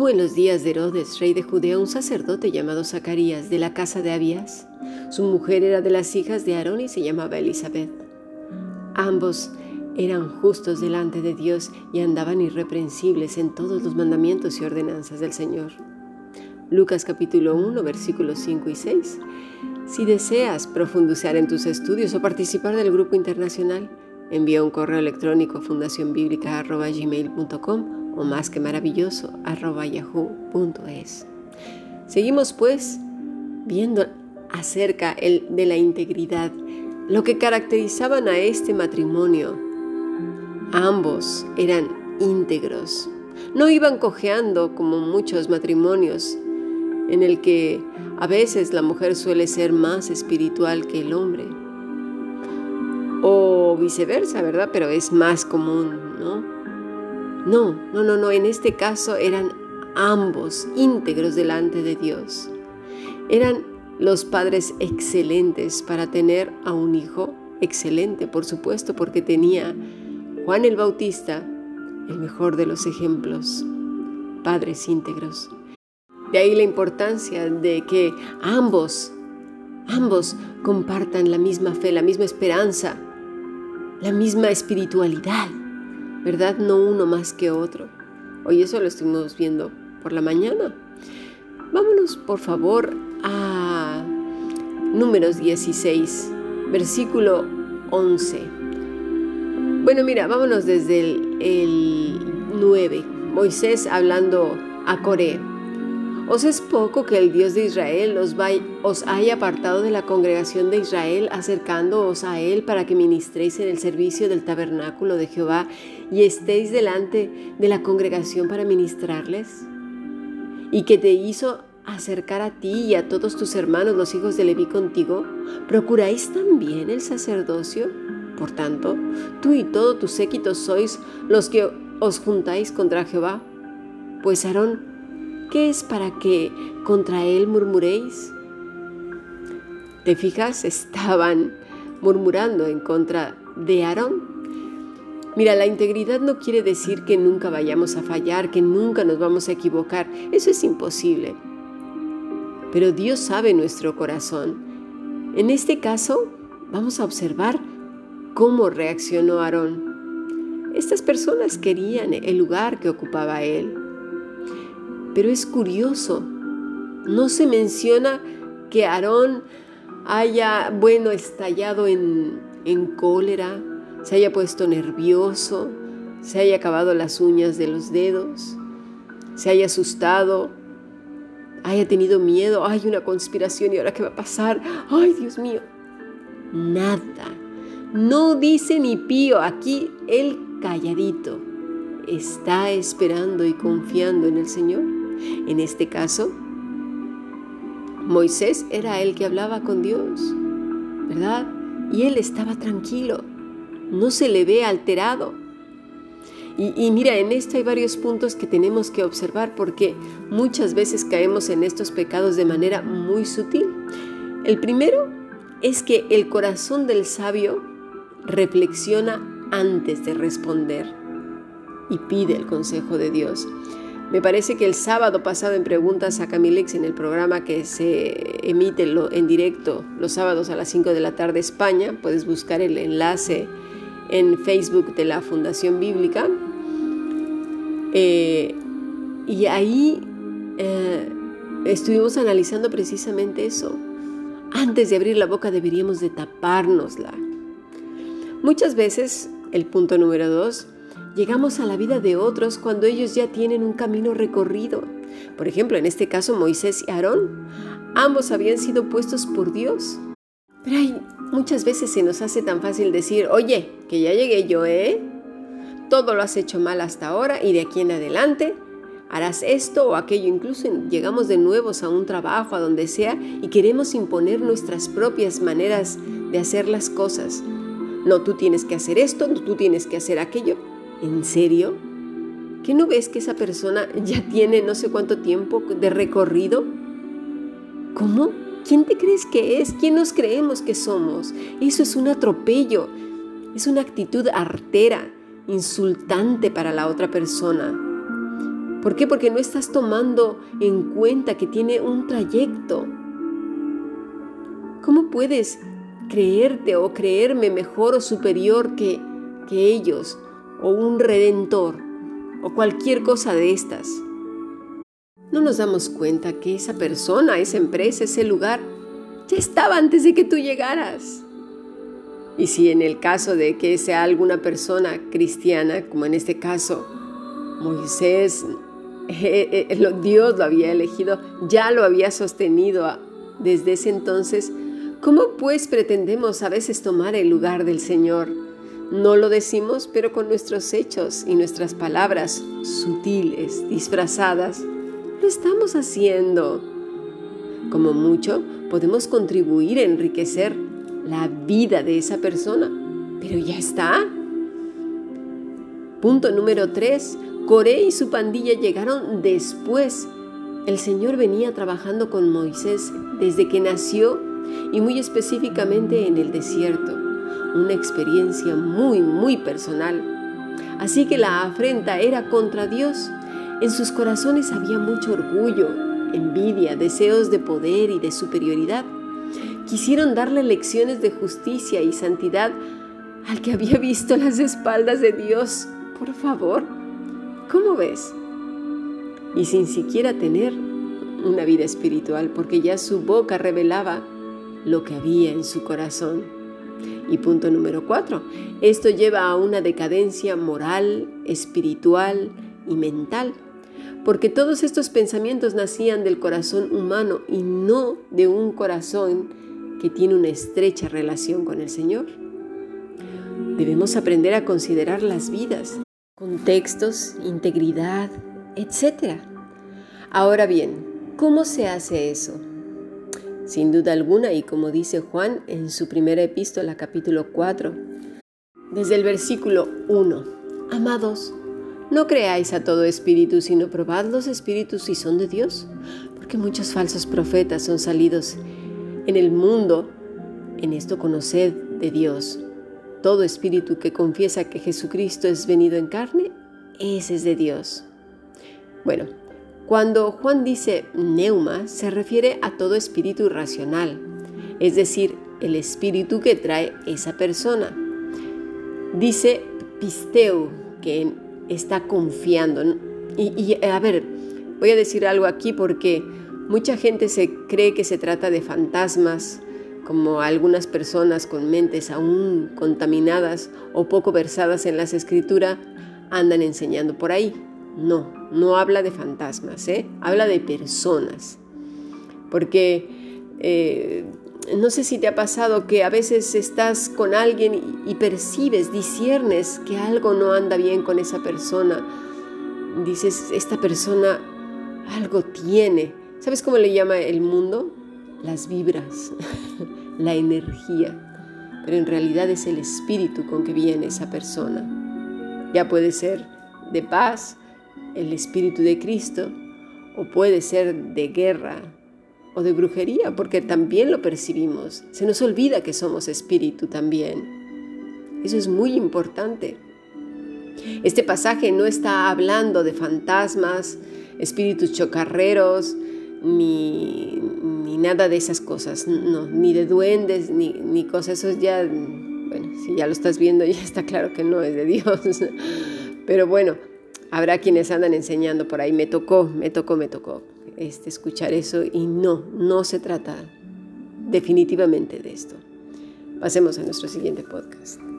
Hubo en los días de Herodes, rey de Judea, un sacerdote llamado Zacarías de la casa de Abías. Su mujer era de las hijas de Aarón y se llamaba Elizabeth. Ambos eran justos delante de Dios y andaban irreprensibles en todos los mandamientos y ordenanzas del Señor. Lucas capítulo 1 versículos 5 y 6. Si deseas profundizar en tus estudios o participar del grupo internacional, envía un correo electrónico a fundacionbiblica.gmail.com o más que maravilloso arroba yahoo.es. Seguimos pues viendo acerca de la integridad, lo que caracterizaban a este matrimonio. Ambos eran íntegros, no iban cojeando como muchos matrimonios en el que a veces la mujer suele ser más espiritual que el hombre. O viceversa, ¿verdad? Pero es más común, ¿no? No, no, no, no, en este caso eran ambos íntegros delante de Dios. Eran los padres excelentes para tener a un hijo excelente, por supuesto, porque tenía Juan el Bautista, el mejor de los ejemplos, padres íntegros. De ahí la importancia de que ambos, ambos compartan la misma fe, la misma esperanza, la misma espiritualidad. ¿Verdad? No uno más que otro. Hoy eso lo estuvimos viendo por la mañana. Vámonos, por favor, a números 16, versículo 11. Bueno, mira, vámonos desde el, el 9. Moisés hablando a Coré. ¿Os es poco que el Dios de Israel os, haya apartado de la congregación de Israel, acercándoos a Él para que ministréis en el servicio del tabernáculo de Jehová y estéis delante de la congregación para ministrarles? ¿Y que te hizo acercar a ti y a todos tus hermanos, los hijos de Leví, contigo? ¿Procuráis también el sacerdocio? Por tanto, tú y todo tu séquito sois los que os juntáis contra Jehová. Pues Aarón ¿Qué es para que contra él murmuréis? ¿Te fijas? Estaban murmurando en contra de Aarón. Mira, la integridad no quiere decir que nunca vayamos a fallar, que nunca nos vamos a equivocar. Eso es imposible. Pero Dios sabe nuestro corazón. En este caso, vamos a observar cómo reaccionó Aarón. Estas personas querían el lugar que ocupaba él. Pero es curioso, no se menciona que Aarón haya, bueno, estallado en, en cólera, se haya puesto nervioso, se haya acabado las uñas de los dedos, se haya asustado, haya tenido miedo, hay una conspiración y ahora qué va a pasar, ay Dios mío, nada, no dice ni pío, aquí el calladito está esperando y confiando en el Señor. En este caso, Moisés era el que hablaba con Dios, ¿verdad? Y él estaba tranquilo, no se le ve alterado. Y, mira, en esto hay varios puntos que tenemos que observar porque muchas veces caemos en estos pecados de manera muy sutil. El primero es que el corazón del sabio reflexiona antes de responder y pide el consejo de Dios. Me parece que el sábado pasado en Preguntas a Camilex, en el programa que se emite en directo los sábados a las 5 de la tarde España, puedes buscar el enlace en Facebook de la Fundación Bíblica. Eh, y ahí eh, estuvimos analizando precisamente eso. Antes de abrir la boca deberíamos de tapárnosla. Muchas veces, el punto número dos, Llegamos a la vida de otros cuando ellos ya tienen un camino recorrido. Por ejemplo, en este caso Moisés y Aarón, ambos habían sido puestos por Dios. Pero hay, muchas veces se nos hace tan fácil decir, oye, que ya llegué yo, ¿eh? Todo lo has hecho mal hasta ahora y de aquí en adelante harás esto o aquello. Incluso llegamos de nuevos a un trabajo, a donde sea, y queremos imponer nuestras propias maneras de hacer las cosas. No, tú tienes que hacer esto, tú tienes que hacer aquello. ¿En serio? ¿Qué no ves que esa persona ya tiene no sé cuánto tiempo de recorrido? ¿Cómo? ¿Quién te crees que es? ¿Quién nos creemos que somos? Eso es un atropello. Es una actitud artera, insultante para la otra persona. ¿Por qué? Porque no estás tomando en cuenta que tiene un trayecto. ¿Cómo puedes creerte o creerme mejor o superior que, que ellos o un redentor o cualquier cosa de estas? No nos damos cuenta que esa persona, esa empresa, ese lugar ya estaba antes de que tú llegaras. Y si en el caso de que sea alguna persona cristiana, como en este caso, Moisés eh, eh, Dios lo había elegido, ya lo había sostenido desde ese entonces. ¿Cómo pues pretendemos a veces tomar el lugar del Señor? No lo decimos, pero con nuestros hechos y nuestras palabras sutiles, disfrazadas, lo estamos haciendo. Como mucho, podemos contribuir a enriquecer la vida de esa persona, pero ya está. Punto número 3. Coré y su pandilla llegaron después. El Señor venía trabajando con Moisés desde que nació y muy específicamente en el desierto. Una experiencia muy, muy personal. Así que la afrenta era contra Dios. En sus corazones había mucho orgullo, envidia, deseos de poder y de superioridad. Quisieron darle lecciones de justicia y santidad al que había visto las espaldas de Dios. Por favor. ¿Cómo ves? Y sin siquiera tener una vida espiritual, porque ya su boca revelaba lo que había en su corazón. Y punto número cuatro, esto lleva a una decadencia moral, espiritual y mental, porque todos estos pensamientos nacían del corazón humano y no de un corazón que tiene una estrecha relación con el Señor. Debemos aprender a considerar las vidas contextos, integridad, etc. Ahora bien, ¿cómo se hace eso? Sin duda alguna, y como dice Juan en su primera epístola capítulo 4, desde el versículo 1, Amados, no creáis a todo espíritu, sino probad los espíritus si son de Dios, porque muchos falsos profetas son salidos en el mundo. En esto conoced de Dios. Todo espíritu que confiesa que Jesucristo es venido en carne, ese es de Dios. Bueno, cuando Juan dice neuma, se refiere a todo espíritu irracional, es decir, el espíritu que trae esa persona. Dice pisteu, que está confiando. Y, y, a ver, voy a decir algo aquí porque mucha gente se cree que se trata de fantasmas como algunas personas con mentes aún contaminadas o poco versadas en las escrituras andan enseñando por ahí. No, no habla de fantasmas, ¿eh? habla de personas. Porque eh, no sé si te ha pasado que a veces estás con alguien y percibes, disiernes que algo no anda bien con esa persona. Dices, esta persona algo tiene. ¿Sabes cómo le llama el mundo? Las vibras. la energía, pero en realidad es el espíritu con que viene esa persona. Ya puede ser de paz, el espíritu de Cristo, o puede ser de guerra o de brujería, porque también lo percibimos. Se nos olvida que somos espíritu también. Eso es muy importante. Este pasaje no está hablando de fantasmas, espíritus chocarreros, ni, nada de esas cosas, no, ni de duendes, ni, ni cosas, eso ya, bueno, si ya lo estás viendo ya está claro que no es de Dios, pero bueno, habrá quienes andan enseñando por ahí, me tocó, me tocó, me tocó este, escuchar eso y no, no se trata definitivamente de esto. Pasemos a nuestro siguiente podcast.